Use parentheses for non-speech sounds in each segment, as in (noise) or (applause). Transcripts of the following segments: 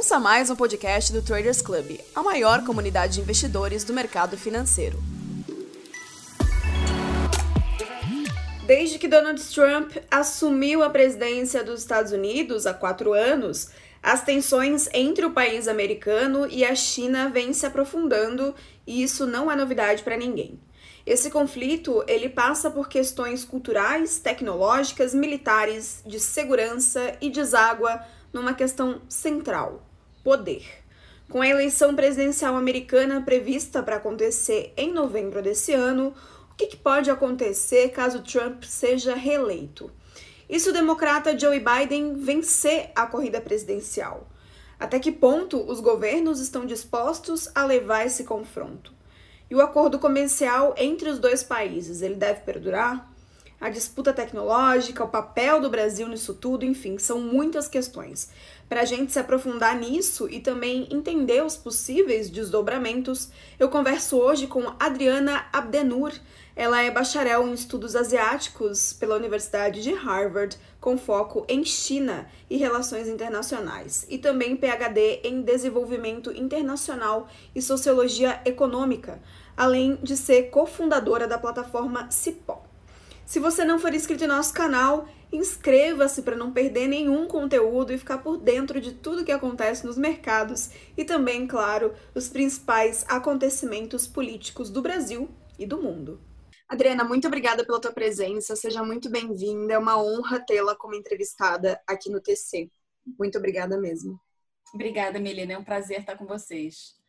Ouça mais um podcast do Traders Club, a maior comunidade de investidores do mercado financeiro. Desde que Donald Trump assumiu a presidência dos Estados Unidos há quatro anos, as tensões entre o país americano e a China vêm se aprofundando e isso não é novidade para ninguém. Esse conflito ele passa por questões culturais, tecnológicas, militares, de segurança e deságua numa questão central: poder. Com a eleição presidencial americana prevista para acontecer em novembro desse ano, o que, que pode acontecer caso Trump seja reeleito? E se o democrata Joe Biden vencer a corrida presidencial? Até que ponto os governos estão dispostos a levar esse confronto? E o acordo comercial entre os dois países, ele deve perdurar? A disputa tecnológica, o papel do Brasil nisso tudo, enfim, são muitas questões. Para a gente se aprofundar nisso e também entender os possíveis desdobramentos, eu converso hoje com Adriana Abdenur. Ela é bacharel em estudos asiáticos pela Universidade de Harvard, com foco em China e relações internacionais, e também PhD em desenvolvimento internacional e sociologia econômica, além de ser cofundadora da plataforma CIPO. Se você não for inscrito em nosso canal, inscreva-se para não perder nenhum conteúdo e ficar por dentro de tudo que acontece nos mercados e também, claro, os principais acontecimentos políticos do Brasil e do mundo. Adriana, muito obrigada pela tua presença, seja muito bem-vinda, é uma honra tê-la como entrevistada aqui no TC. Muito obrigada mesmo. Obrigada, Melina, é um prazer estar com vocês.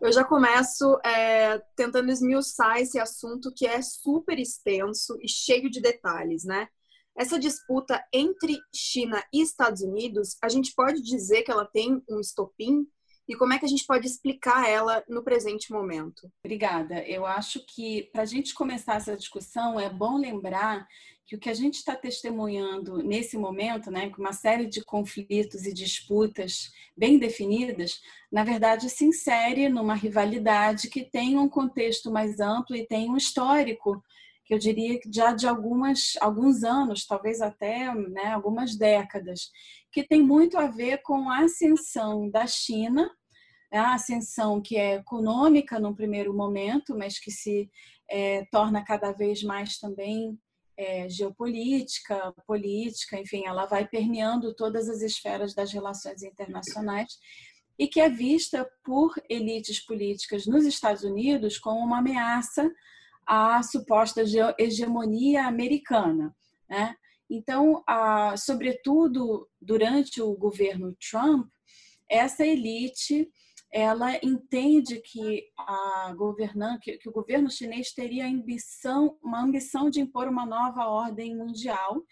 Eu já começo é, tentando esmiuçar esse assunto que é super extenso e cheio de detalhes, né? Essa disputa entre China e Estados Unidos, a gente pode dizer que ela tem um estopim e como é que a gente pode explicar ela no presente momento? Obrigada. Eu acho que para a gente começar essa discussão é bom lembrar que o que a gente está testemunhando nesse momento, né, com uma série de conflitos e disputas bem definidas, na verdade se insere numa rivalidade que tem um contexto mais amplo e tem um histórico que eu diria que já de algumas alguns anos, talvez até né, algumas décadas, que tem muito a ver com a ascensão da China, a ascensão que é econômica no primeiro momento, mas que se é, torna cada vez mais também é, geopolítica, política, enfim, ela vai permeando todas as esferas das relações internacionais e que é vista por elites políticas nos Estados Unidos como uma ameaça à suposta hegemonia americana. Né? Então, a, sobretudo durante o governo Trump, essa elite ela entende que a governança, que, que, o governo chinês teria ambição, uma ambição de impor uma nova ordem mundial,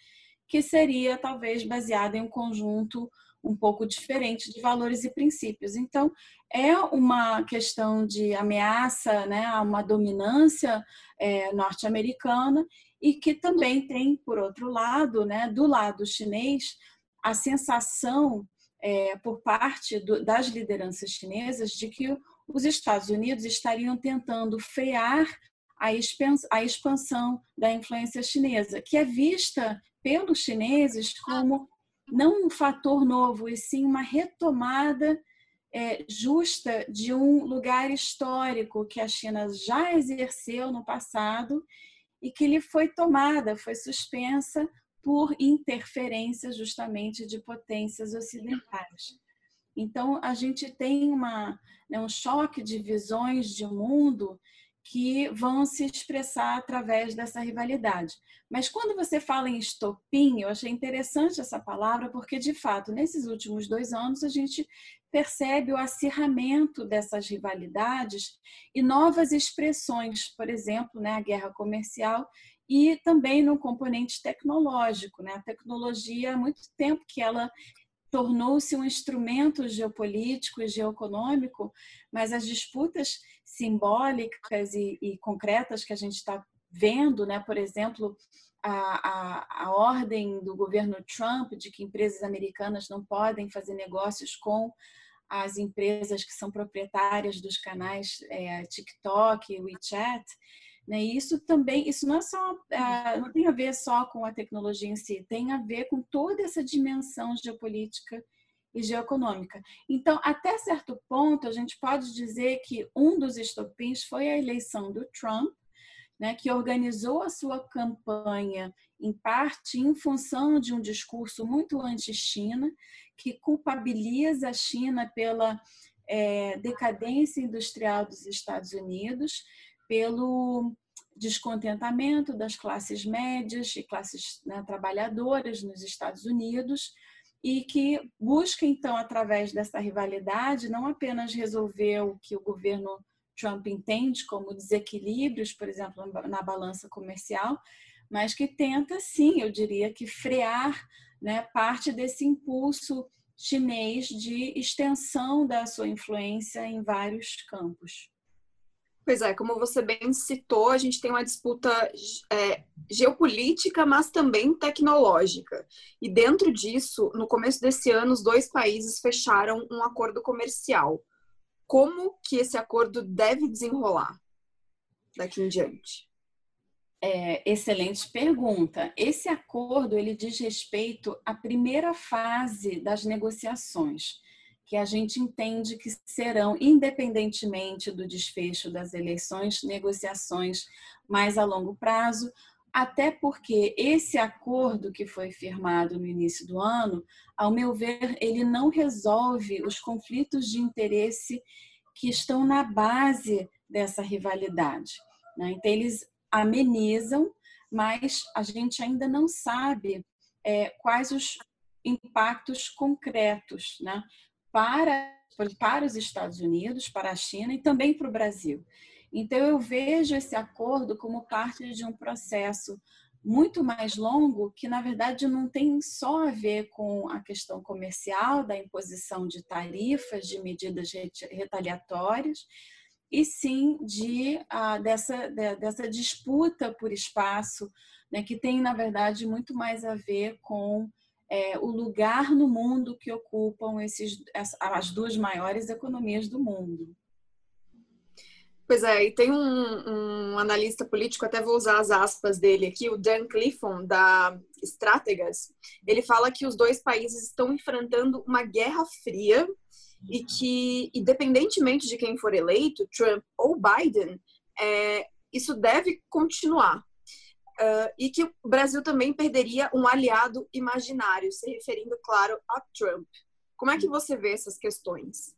que seria talvez baseada em um conjunto um pouco diferente de valores e princípios. Então, é uma questão de ameaça né, a uma dominância é, norte-americana e que também tem, por outro lado, né, do lado chinês, a sensação é, por parte do, das lideranças chinesas de que os Estados Unidos estariam tentando frear a, a expansão da influência chinesa, que é vista pelos chineses como não um fator novo, e sim uma retomada é, justa de um lugar histórico que a China já exerceu no passado e que lhe foi tomada, foi suspensa por interferência justamente de potências ocidentais. Então, a gente tem uma, né, um choque de visões de mundo que vão se expressar através dessa rivalidade. Mas quando você fala em estopim, eu achei interessante essa palavra, porque, de fato, nesses últimos dois anos, a gente percebe o acirramento dessas rivalidades e novas expressões, por exemplo, né, a guerra comercial e também no componente tecnológico. Né? A tecnologia, há muito tempo que ela tornou-se um instrumento geopolítico e geoeconômico, mas as disputas simbólicas e, e concretas que a gente está vendo, né? por exemplo, a, a, a ordem do governo Trump de que empresas americanas não podem fazer negócios com as empresas que são proprietárias dos canais é, TikTok e WeChat, né? Isso também, isso não é só, é, não tem a ver só com a tecnologia em si, tem a ver com toda essa dimensão geopolítica e geoeconômica. Então, até certo ponto, a gente pode dizer que um dos estopins foi a eleição do Trump, né, que organizou a sua campanha, em parte, em função de um discurso muito anti-China, que culpabiliza a China pela é, decadência industrial dos Estados Unidos, pelo descontentamento das classes médias e classes né, trabalhadoras nos Estados Unidos, e que busca, então, através dessa rivalidade, não apenas resolver o que o governo Trump entende como desequilíbrios, por exemplo, na balança comercial, mas que tenta, sim, eu diria que frear né, parte desse impulso chinês de extensão da sua influência em vários campos. Pois é, como você bem citou, a gente tem uma disputa é, geopolítica, mas também tecnológica. E dentro disso, no começo desse ano, os dois países fecharam um acordo comercial. Como que esse acordo deve desenrolar daqui em diante? É, excelente pergunta. Esse acordo ele diz respeito à primeira fase das negociações que a gente entende que serão, independentemente do desfecho das eleições, negociações mais a longo prazo, até porque esse acordo que foi firmado no início do ano, ao meu ver, ele não resolve os conflitos de interesse que estão na base dessa rivalidade. Né? Então, eles amenizam, mas a gente ainda não sabe é, quais os impactos concretos. Né? Para, para os Estados Unidos, para a China e também para o Brasil. Então, eu vejo esse acordo como parte de um processo muito mais longo, que na verdade não tem só a ver com a questão comercial, da imposição de tarifas, de medidas retaliatórias, e sim de, ah, dessa, de, dessa disputa por espaço, né, que tem, na verdade, muito mais a ver com é, o lugar no mundo que ocupam esses, as, as duas maiores economias do mundo. Pois é, e tem um, um, analista político, até vou usar as aspas dele aqui, o Dan Clifton, da Strategas. Ele fala que os dois países estão enfrentando uma guerra fria e que, independentemente de quem for eleito, Trump ou Biden, é, isso deve continuar uh, e que o Brasil também perderia um aliado imaginário, se referindo, claro, a Trump. Como é que você vê essas questões?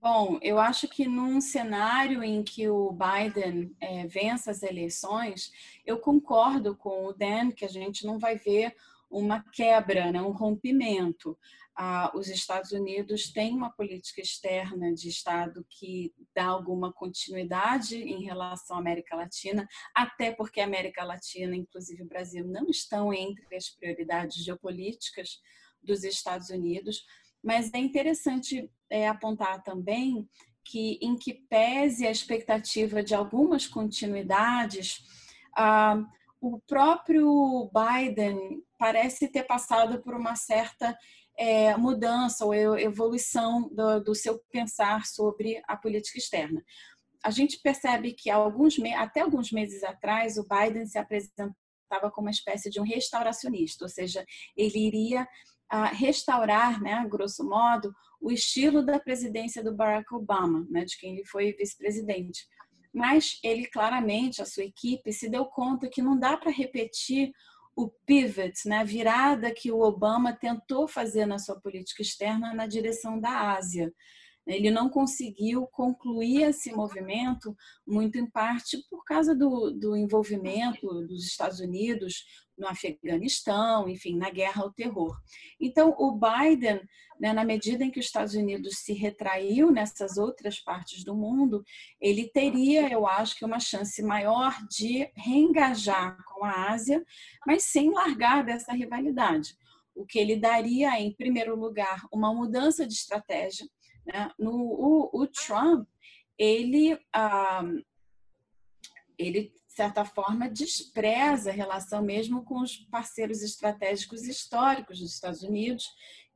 Bom, eu acho que num cenário em que o Biden é, vença as eleições, eu concordo com o Dan que a gente não vai ver uma quebra, né, um rompimento ah, os Estados Unidos têm uma política externa de Estado que dá alguma continuidade em relação à América Latina, até porque a América Latina, inclusive o Brasil, não estão entre as prioridades geopolíticas dos Estados Unidos. Mas é interessante é, apontar também que, em que pese a expectativa de algumas continuidades, ah, o próprio Biden parece ter passado por uma certa é, mudança ou evolução do, do, seu pensar sobre a política externa. A gente percebe que alguns até alguns meses atrás o Biden se apresentava como uma espécie de um restauracionista, ou seja, ele iria a, restaurar, né, grosso modo, o estilo da presidência do Barack Obama, né, de quem ele foi vice-presidente. Mas ele claramente, a sua equipe, se deu conta que não dá para repetir o pivot, né, a virada que o Obama tentou fazer na sua política externa na direção da Ásia. Ele não conseguiu concluir esse movimento, muito em parte por causa do, do envolvimento dos Estados Unidos no Afeganistão, enfim, na guerra ao terror. Então, o Biden, né, na medida em que os Estados Unidos se retraiu nessas outras partes do mundo, ele teria, eu acho que, uma chance maior de reengajar com a Ásia, mas sem largar dessa rivalidade. O que ele daria, em primeiro lugar, uma mudança de estratégia né? No, o, o Trump, ele, ah, ele, de certa forma, despreza a relação mesmo com os parceiros estratégicos históricos dos Estados Unidos,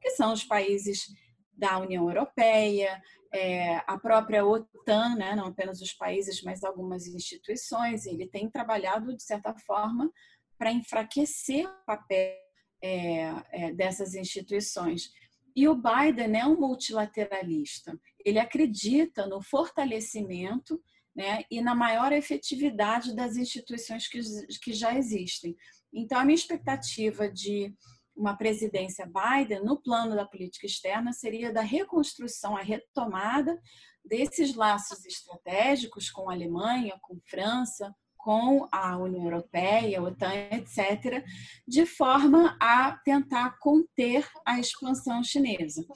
que são os países da União Europeia, é, a própria OTAN, né? não apenas os países, mas algumas instituições. Ele tem trabalhado, de certa forma, para enfraquecer o papel é, é, dessas instituições. E o Biden é um multilateralista. Ele acredita no fortalecimento né, e na maior efetividade das instituições que, que já existem. Então, a minha expectativa de uma presidência Biden no plano da política externa seria da reconstrução, a retomada desses laços estratégicos com a Alemanha, com França, com a União Europeia, a OTAN, etc., de forma a tentar conter a expansão chinesa.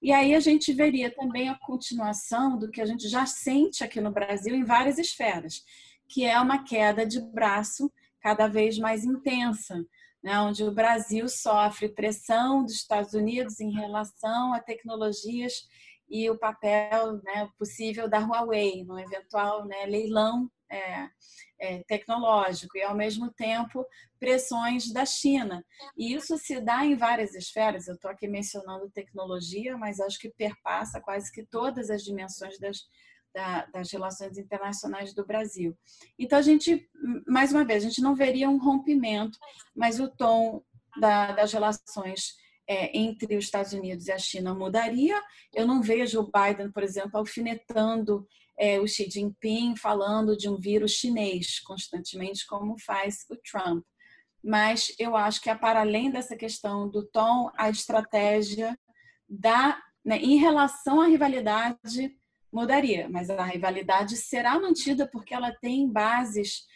E aí a gente veria também a continuação do que a gente já sente aqui no Brasil em várias esferas, que é uma queda de braço cada vez mais intensa, né, onde o Brasil sofre pressão dos Estados Unidos em relação a tecnologias e o papel né, possível da Huawei no eventual né, leilão é, é, tecnológico e, ao mesmo tempo, pressões da China. E isso se dá em várias esferas. Eu estou aqui mencionando tecnologia, mas acho que perpassa quase que todas as dimensões das, da, das relações internacionais do Brasil. Então, a gente, mais uma vez, a gente não veria um rompimento, mas o tom da, das relações é, entre os Estados Unidos e a China mudaria. Eu não vejo o Biden, por exemplo, alfinetando é, o Xi Jinping falando de um vírus chinês constantemente, como faz o Trump. Mas eu acho que, para além dessa questão do tom, a estratégia da, né, em relação à rivalidade mudaria, mas a rivalidade será mantida porque ela tem bases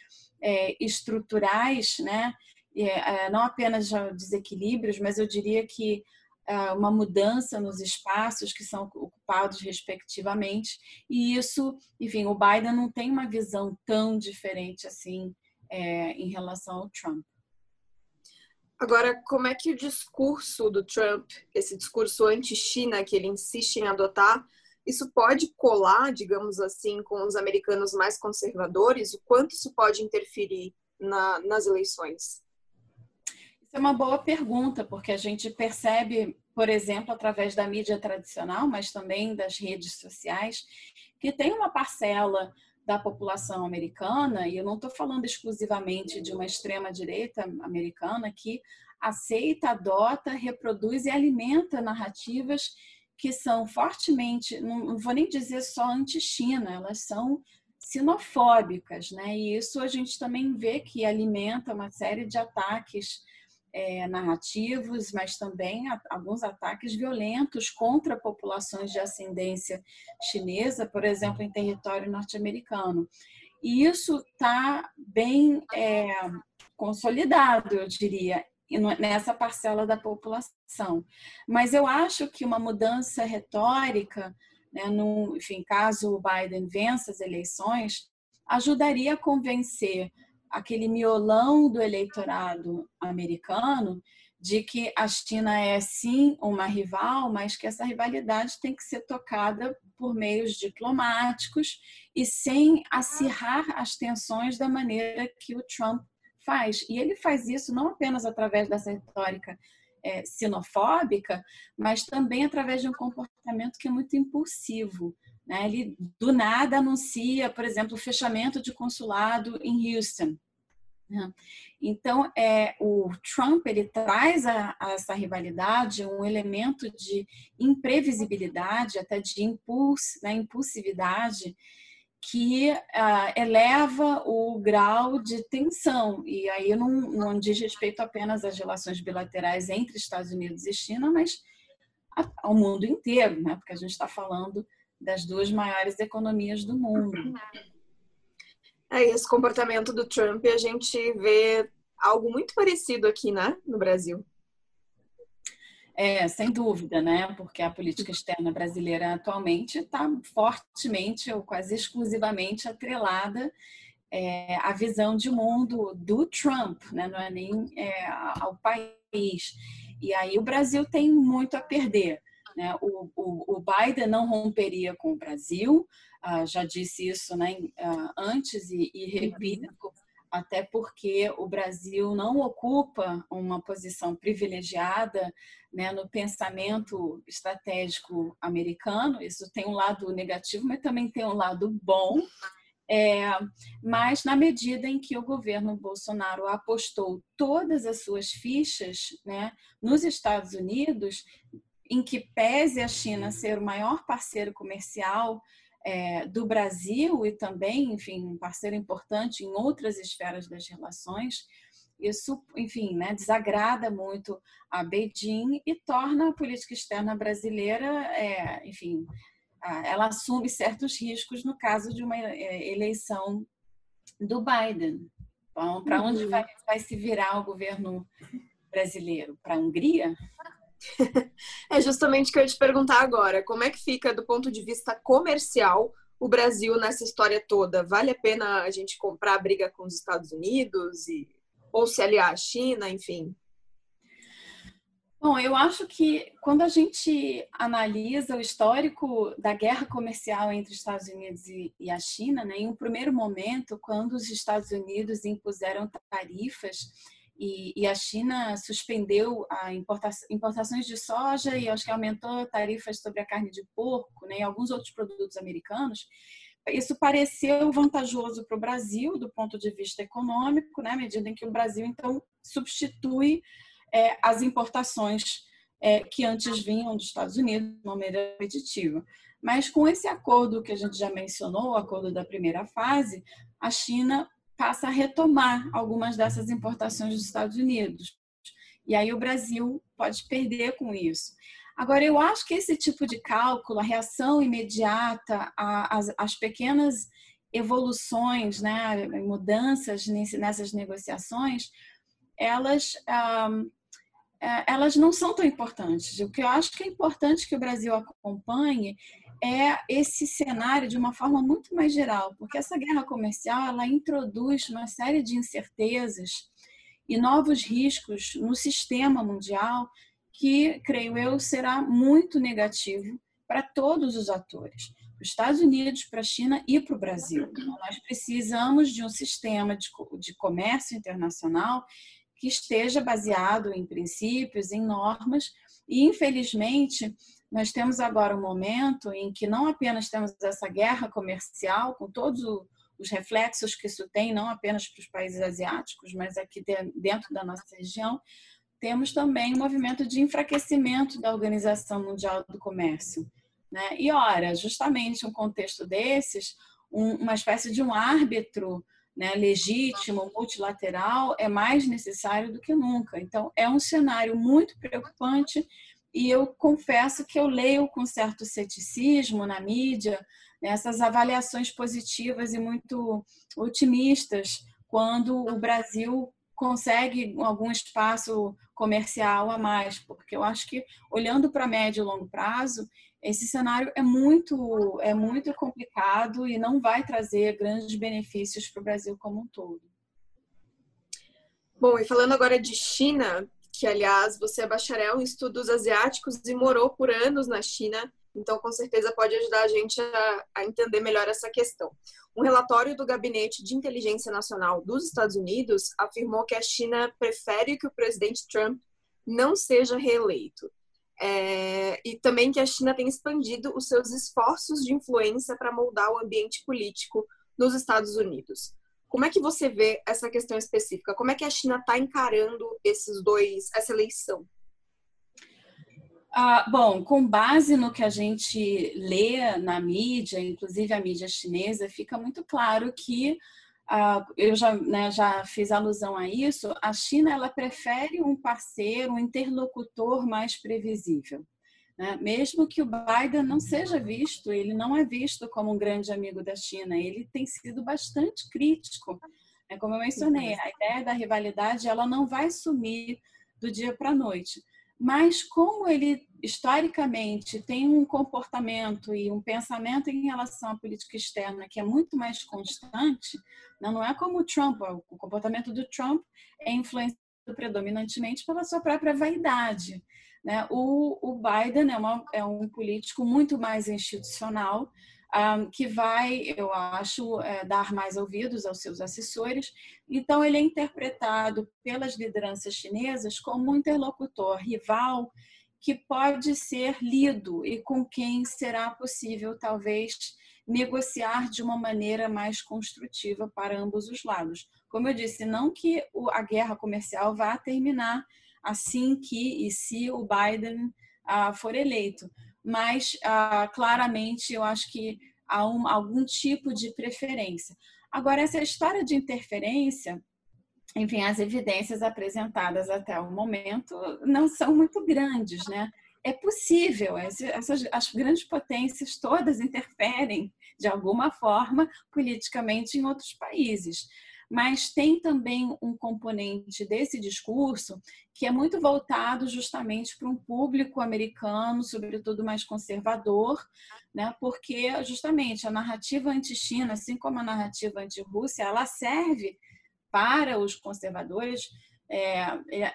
é, estruturais, né? É, não apenas desequilíbrios, mas eu diria que uma mudança nos espaços que são ocupados respectivamente e isso, enfim, o Biden não tem uma visão tão diferente assim é, em relação ao Trump. Agora, como é que o discurso do Trump, esse discurso anti-China que ele insiste em adotar, isso pode colar, digamos assim, com os americanos mais conservadores? O quanto isso pode interferir na, nas eleições? É uma boa pergunta, porque a gente percebe, por exemplo, através da mídia tradicional, mas também das redes sociais, que tem uma parcela da população americana, e eu não estou falando exclusivamente de uma extrema-direita americana, que aceita, adota, reproduz e alimenta narrativas que são fortemente, não vou nem dizer só anti-China, elas são sinofóbicas, né? E isso a gente também vê que alimenta uma série de ataques é, narrativos, mas também alguns ataques violentos contra populações de ascendência chinesa, por exemplo, em território norte-americano. E isso está bem é, consolidado, eu diria, nessa parcela da população. Mas eu acho que uma mudança retórica, né, no, enfim, caso o Biden vença as eleições, ajudaria a convencer aquele miolão do eleitorado americano de que a China é sim uma rival, mas que essa rivalidade tem que ser tocada por meios diplomáticos e sem acirrar as tensões da maneira que o Trump faz. E ele faz isso não apenas através dessa retórica é, sinofóbica, mas também através de um comportamento que é muito impulsivo. Né? Ele do nada anuncia, por exemplo, o fechamento de consulado em Houston. Né? Então, é, o Trump ele traz a, a, essa rivalidade um elemento de imprevisibilidade, até de impulso, né, impulsividade, que uh, eleva o grau de tensão. E aí não, não diz respeito apenas às relações bilaterais entre Estados Unidos e China, mas ao mundo inteiro, né? porque a gente está falando das duas maiores economias do mundo. É, esse comportamento do Trump, a gente vê algo muito parecido aqui, né, no Brasil. É, sem dúvida, né? Porque a política externa brasileira atualmente está fortemente ou quase exclusivamente atrelada é, à visão de mundo do Trump, né? Não é nem é, ao país. E aí o Brasil tem muito a perder. Né? O, o, o Biden não romperia com o Brasil, ah, já disse isso né, ah, antes e, e repito, até porque o Brasil não ocupa uma posição privilegiada né, no pensamento estratégico americano. Isso tem um lado negativo, mas também tem um lado bom. É, mas na medida em que o governo Bolsonaro apostou todas as suas fichas né, nos Estados Unidos, em que pese a China ser o maior parceiro comercial é, do Brasil e também, enfim, um parceiro importante em outras esferas das relações, isso, enfim, né, desagrada muito a Beijing e torna a política externa brasileira, é, enfim, ela assume certos riscos no caso de uma é, eleição do Biden. Então, para onde uhum. vai, vai se virar o governo brasileiro? Para a Hungria? (laughs) É justamente o que eu ia te perguntar agora. Como é que fica do ponto de vista comercial o Brasil nessa história toda? Vale a pena a gente comprar a briga com os Estados Unidos e ou se aliar à China, enfim? Bom, eu acho que quando a gente analisa o histórico da guerra comercial entre os Estados Unidos e, a China, né, em um primeiro momento, quando os Estados Unidos impuseram tarifas e, e a China suspendeu a importações de soja e acho que aumentou tarifas sobre a carne de porco né, e alguns outros produtos americanos, isso pareceu vantajoso para o Brasil do ponto de vista econômico, né, à medida em que o Brasil então substitui é, as importações é, que antes vinham dos Estados Unidos de maneira competitiva. Mas com esse acordo que a gente já mencionou, o acordo da primeira fase, a China passa a retomar algumas dessas importações dos Estados Unidos. E aí o Brasil pode perder com isso. Agora, eu acho que esse tipo de cálculo, a reação imediata às pequenas evoluções, né, mudanças nessas negociações, elas, é, elas não são tão importantes. O que eu acho que é importante que o Brasil acompanhe é esse cenário de uma forma muito mais geral, porque essa guerra comercial ela introduz uma série de incertezas e novos riscos no sistema mundial que, creio eu, será muito negativo para todos os atores, para os Estados Unidos, para a China e para o Brasil. Então, nós precisamos de um sistema de, de comércio internacional que esteja baseado em princípios, em normas, e infelizmente nós temos agora um momento em que não apenas temos essa guerra comercial, com todos os reflexos que isso tem, não apenas para os países asiáticos, mas aqui dentro da nossa região, temos também um movimento de enfraquecimento da Organização Mundial do Comércio. Né? E, ora, justamente um contexto desses, um, uma espécie de um árbitro né, legítimo, multilateral, é mais necessário do que nunca. Então, é um cenário muito preocupante e eu confesso que eu leio com certo ceticismo na mídia né, essas avaliações positivas e muito otimistas quando o Brasil consegue algum espaço comercial a mais, porque eu acho que olhando para médio e longo prazo, esse cenário é muito é muito complicado e não vai trazer grandes benefícios para o Brasil como um todo. Bom, e falando agora de China, que aliás você é bacharel em estudos asiáticos e morou por anos na China, então com certeza pode ajudar a gente a, a entender melhor essa questão. Um relatório do Gabinete de Inteligência Nacional dos Estados Unidos afirmou que a China prefere que o presidente Trump não seja reeleito. É, e também que a China tem expandido os seus esforços de influência para moldar o ambiente político nos Estados Unidos. Como é que você vê essa questão específica? Como é que a China está encarando esses dois, essa eleição? Ah, bom, com base no que a gente lê na mídia, inclusive a mídia chinesa, fica muito claro que ah, eu já, né, já fiz alusão a isso. A China ela prefere um parceiro, um interlocutor mais previsível. Né? Mesmo que o Biden não seja visto, ele não é visto como um grande amigo da China. Ele tem sido bastante crítico. Né? Como eu mencionei, a ideia da rivalidade ela não vai sumir do dia para a noite mas como ele historicamente tem um comportamento e um pensamento em relação à política externa que é muito mais constante, né, não é como o Trump, o comportamento do Trump é influenciado predominantemente pela sua própria vaidade. Né? O, o Biden é, uma, é um político muito mais institucional, um, que vai, eu acho, é, dar mais ouvidos aos seus assessores. Então, ele é interpretado pelas lideranças chinesas como um interlocutor rival que pode ser lido e com quem será possível, talvez, negociar de uma maneira mais construtiva para ambos os lados. Como eu disse, não que a guerra comercial vá terminar assim que e se o Biden uh, for eleito. Mas, uh, claramente, eu acho que há um, algum tipo de preferência. Agora, essa história de interferência, enfim, as evidências apresentadas até o momento não são muito grandes, né? É possível, essas, as grandes potências todas interferem de alguma forma politicamente em outros países mas tem também um componente desse discurso que é muito voltado justamente para um público americano, sobretudo mais conservador, né? porque justamente a narrativa anti-China, assim como a narrativa anti-Rússia, ela serve para os conservadores, é,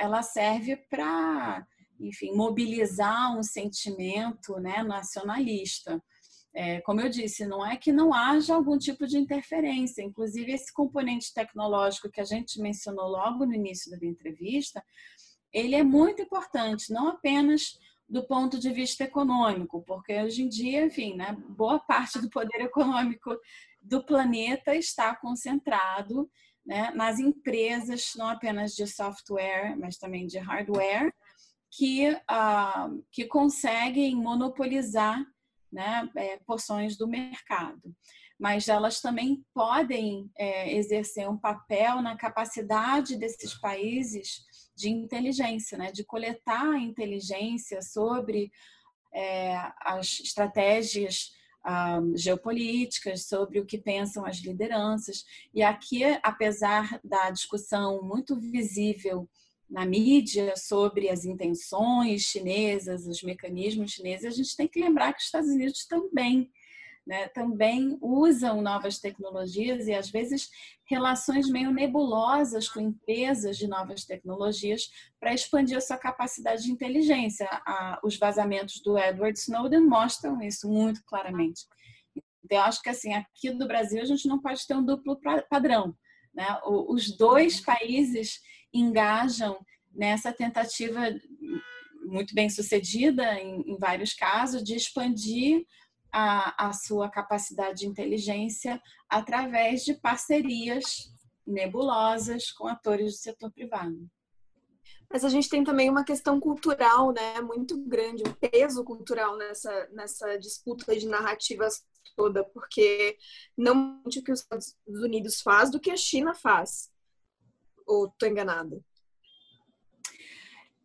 ela serve para, enfim, mobilizar um sentimento né, nacionalista. É, como eu disse, não é que não haja algum tipo de interferência, inclusive esse componente tecnológico que a gente mencionou logo no início da entrevista, ele é muito importante, não apenas do ponto de vista econômico, porque hoje em dia, enfim, né, boa parte do poder econômico do planeta está concentrado né, nas empresas, não apenas de software, mas também de hardware, que, uh, que conseguem monopolizar né, é, porções do mercado. Mas elas também podem é, exercer um papel na capacidade desses países de inteligência, né, de coletar inteligência sobre é, as estratégias um, geopolíticas, sobre o que pensam as lideranças. E aqui, apesar da discussão muito visível na mídia sobre as intenções chinesas, os mecanismos chineses, a gente tem que lembrar que os Estados Unidos também, né, também usam novas tecnologias e às vezes relações meio nebulosas com empresas de novas tecnologias para expandir a sua capacidade de inteligência. os vazamentos do Edward Snowden mostram isso muito claramente. Então, eu acho que assim, aqui do Brasil a gente não pode ter um duplo padrão. Né? Os dois países engajam nessa tentativa muito bem sucedida em, em vários casos de expandir a, a, sua capacidade de inteligência através de parcerias nebulosas com atores do setor privado. Mas a gente tem também uma questão cultural, né, muito grande, um peso cultural nessa, nessa disputa de narrativas toda, porque não o que os Estados Unidos faz do que a China faz. Ou tô enganada?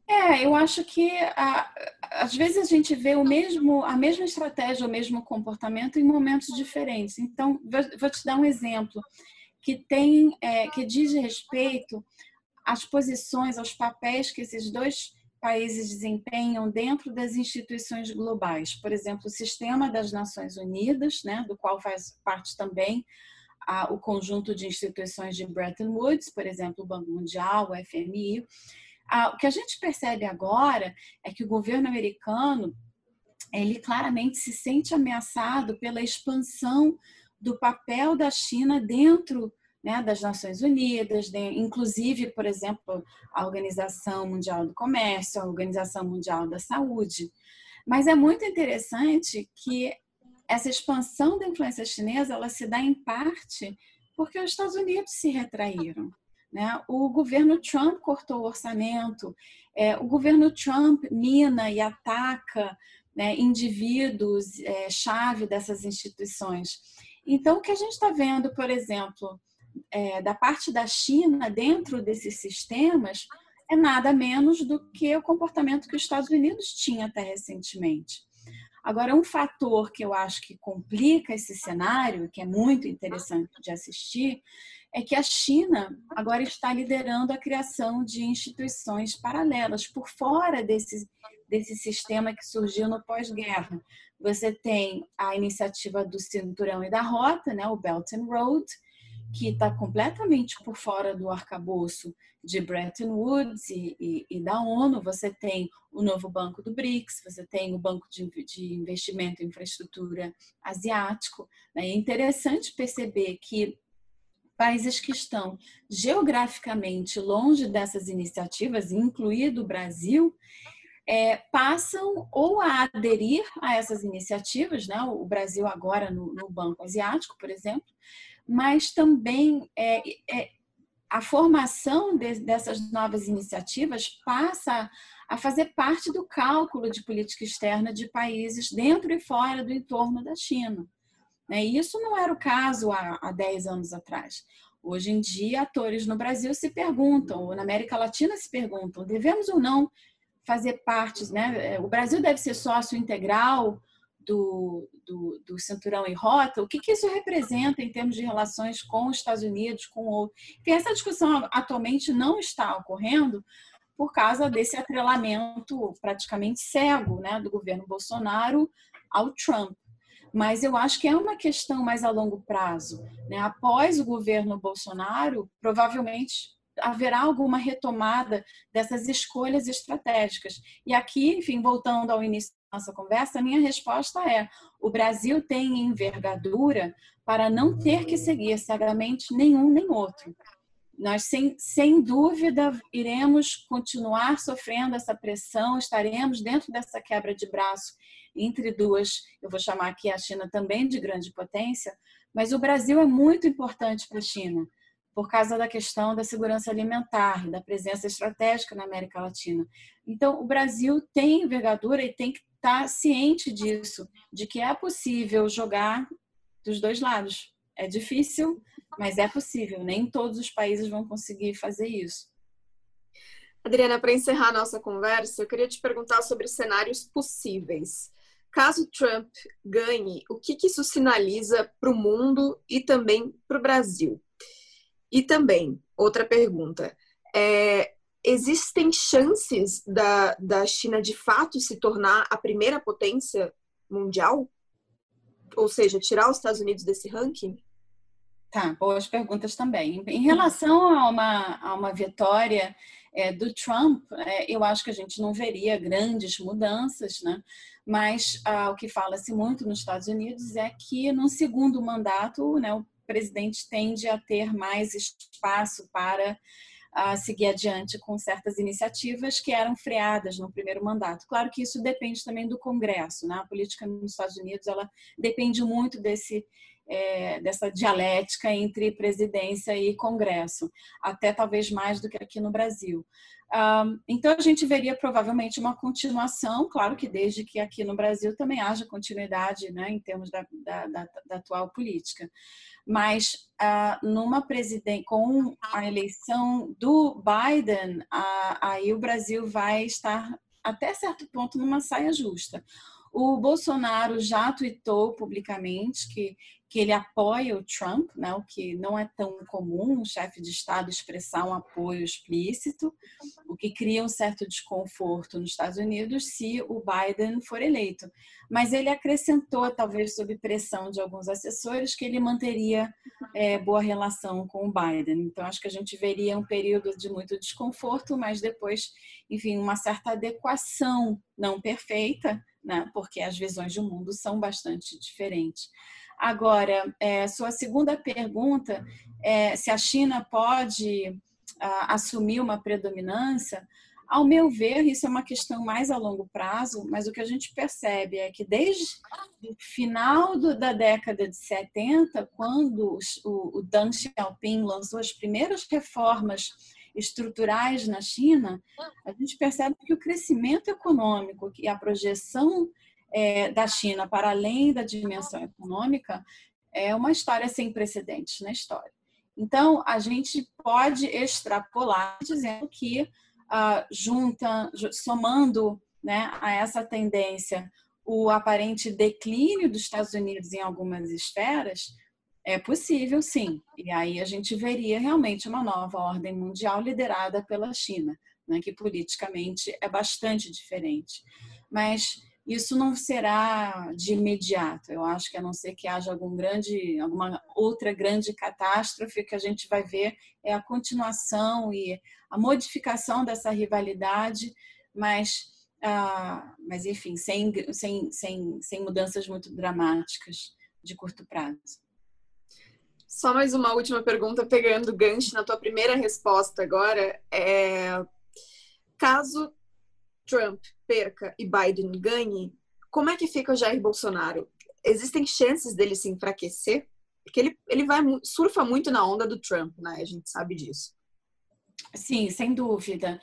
É, eu acho que a, às vezes a gente vê o mesmo, a mesma estratégia, o mesmo comportamento em momentos diferentes. Então, vou te dar um exemplo que tem, é, que diz respeito às posições, aos papéis que esses dois países desempenham dentro das instituições globais. Por exemplo, o sistema das Nações Unidas, né, do qual faz parte também a, o conjunto de instituições de Bretton Woods, por exemplo, o Banco Mundial, o FMI. A, o que a gente percebe agora é que o governo americano ele claramente se sente ameaçado pela expansão do papel da China dentro né, das Nações Unidas, de, inclusive, por exemplo, a Organização Mundial do Comércio, a Organização Mundial da Saúde. Mas é muito interessante que essa expansão da influência chinesa ela se dá em parte porque os Estados Unidos se retraíram. Né? O governo Trump cortou o orçamento, é, o governo Trump mina e ataca né, indivíduos é, chave dessas instituições. Então, o que a gente está vendo, por exemplo, é, da parte da China dentro desses sistemas é nada menos do que o comportamento que os Estados Unidos tinham até recentemente. Agora, um fator que eu acho que complica esse cenário, que é muito interessante de assistir, é que a China agora está liderando a criação de instituições paralelas por fora desse, desse sistema que surgiu no pós-guerra. Você tem a iniciativa do Cinturão e da Rota, né, o Belt and Road, que está completamente por fora do arcabouço de Bretton Woods e, e, e, da ONU. Você tem o novo banco do BRICS, você tem o Banco de, de Investimento em Infraestrutura Asiático. Né? É interessante perceber que países que estão geograficamente longe dessas iniciativas, incluído o Brasil, é, passam ou a aderir a essas iniciativas, né? o Brasil agora no, no Banco Asiático, por exemplo, mas também é, é, a formação de, dessas novas iniciativas passa a fazer parte do cálculo de política externa de países dentro e fora do entorno da China. Né? Isso não era o caso há, há 10 anos atrás. Hoje em dia, atores no Brasil se perguntam, ou na América Latina se perguntam, devemos ou não fazer parte, né? O Brasil deve ser sócio integral do, do, do cinturão e rota, o que, que isso representa em termos de relações com os Estados Unidos, com o. Enfim, essa discussão atualmente não está ocorrendo por causa desse atrelamento praticamente cego né, do governo Bolsonaro ao Trump mas eu acho que é uma questão mais a longo prazo. Né? Após o governo Bolsonaro, provavelmente haverá alguma retomada dessas escolhas estratégicas. E aqui, enfim, voltando ao início nossa conversa, a minha resposta é: o Brasil tem envergadura para não ter que seguir cegamente nenhum nem outro. Nós, sem, sem dúvida, iremos continuar sofrendo essa pressão, estaremos dentro dessa quebra de braço entre duas, eu vou chamar aqui a China também de grande potência, mas o Brasil é muito importante para a China por causa da questão da segurança alimentar, da presença estratégica na América Latina. Então, o Brasil tem envergadura e tem que estar ciente disso, de que é possível jogar dos dois lados. É difícil, mas é possível. Nem todos os países vão conseguir fazer isso. Adriana, para encerrar nossa conversa, eu queria te perguntar sobre cenários possíveis. Caso Trump ganhe, o que, que isso sinaliza para o mundo e também para o Brasil? E também, outra pergunta, é, existem chances da, da China de fato se tornar a primeira potência mundial? Ou seja, tirar os Estados Unidos desse ranking? Tá, boas perguntas também. Em relação a uma, a uma vitória é, do Trump, é, eu acho que a gente não veria grandes mudanças, né? Mas ah, o que fala-se muito nos Estados Unidos é que no segundo mandato, né, o presidente tende a ter mais espaço para a seguir adiante com certas iniciativas que eram freadas no primeiro mandato. Claro que isso depende também do Congresso, né? A política nos Estados Unidos ela depende muito desse é, dessa dialética entre presidência e Congresso, até talvez mais do que aqui no Brasil. Um, então, a gente veria provavelmente uma continuação, claro que desde que aqui no Brasil também haja continuidade né, em termos da, da, da, da atual política. Mas uh, numa presidente, com a eleição do Biden, uh, aí o Brasil vai estar até certo ponto numa saia justa. O Bolsonaro já tweetou publicamente que que ele apoia o Trump, né, o que não é tão comum um chefe de Estado expressar um apoio explícito, o que cria um certo desconforto nos Estados Unidos se o Biden for eleito. Mas ele acrescentou, talvez sob pressão de alguns assessores, que ele manteria é, boa relação com o Biden. Então, acho que a gente veria um período de muito desconforto, mas depois, enfim, uma certa adequação, não perfeita, né, porque as visões do mundo são bastante diferentes. Agora, é, sua segunda pergunta, é, se a China pode a, assumir uma predominância, ao meu ver, isso é uma questão mais a longo prazo, mas o que a gente percebe é que desde o final do, da década de 70, quando o, o Deng Xiaoping lançou as primeiras reformas estruturais na China, a gente percebe que o crescimento econômico e a projeção é, da China para além da dimensão econômica é uma história sem precedentes na história. Então, a gente pode extrapolar dizendo que, uh, junta, somando né, a essa tendência o aparente declínio dos Estados Unidos em algumas esferas, é possível, sim. E aí a gente veria realmente uma nova ordem mundial liderada pela China, né, que politicamente é bastante diferente. Mas isso não será de imediato. Eu acho que a não ser que haja algum grande, alguma outra grande catástrofe, que a gente vai ver é a continuação e a modificação dessa rivalidade, mas, ah, mas enfim, sem, sem, sem, sem mudanças muito dramáticas de curto prazo. Só mais uma última pergunta, pegando gancho na tua primeira resposta agora. É... Caso Trump perca e Biden ganhe, como é que fica o Jair Bolsonaro? Existem chances dele se enfraquecer? Porque ele, ele vai surfa muito na onda do Trump, né? A gente sabe disso. Sim, sem dúvida.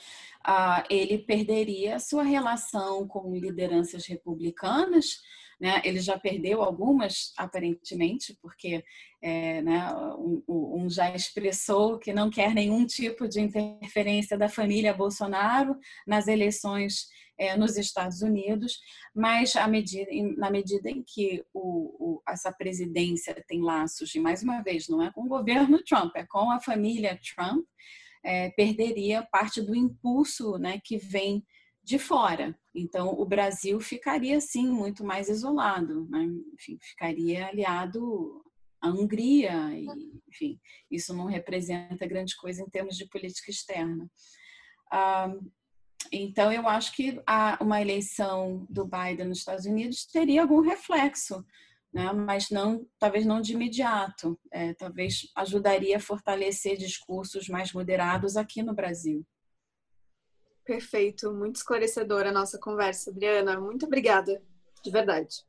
Uh, ele perderia sua relação com lideranças republicanas, né? Ele já perdeu algumas, aparentemente, porque é, né, um, um, já expressou que não quer nenhum tipo de interferência da família Bolsonaro nas eleições é, nos Estados Unidos, mas medida, na medida em que o, o, essa presidência tem laços, e mais uma vez, não é com o governo Trump, é com a família Trump, é, perderia parte do impulso né, que vem de fora. Então, o Brasil ficaria, sim, muito mais isolado, né? enfim, ficaria aliado à Hungria, e, enfim, isso não representa grande coisa em termos de política externa. Ah, então, eu acho que a, uma eleição do Biden nos Estados Unidos teria algum reflexo, né? mas não, talvez não de imediato, é, talvez ajudaria a fortalecer discursos mais moderados aqui no Brasil. Perfeito, muito esclarecedora a nossa conversa, Adriana. Muito obrigada, de verdade.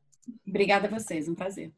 Obrigada a vocês, um prazer.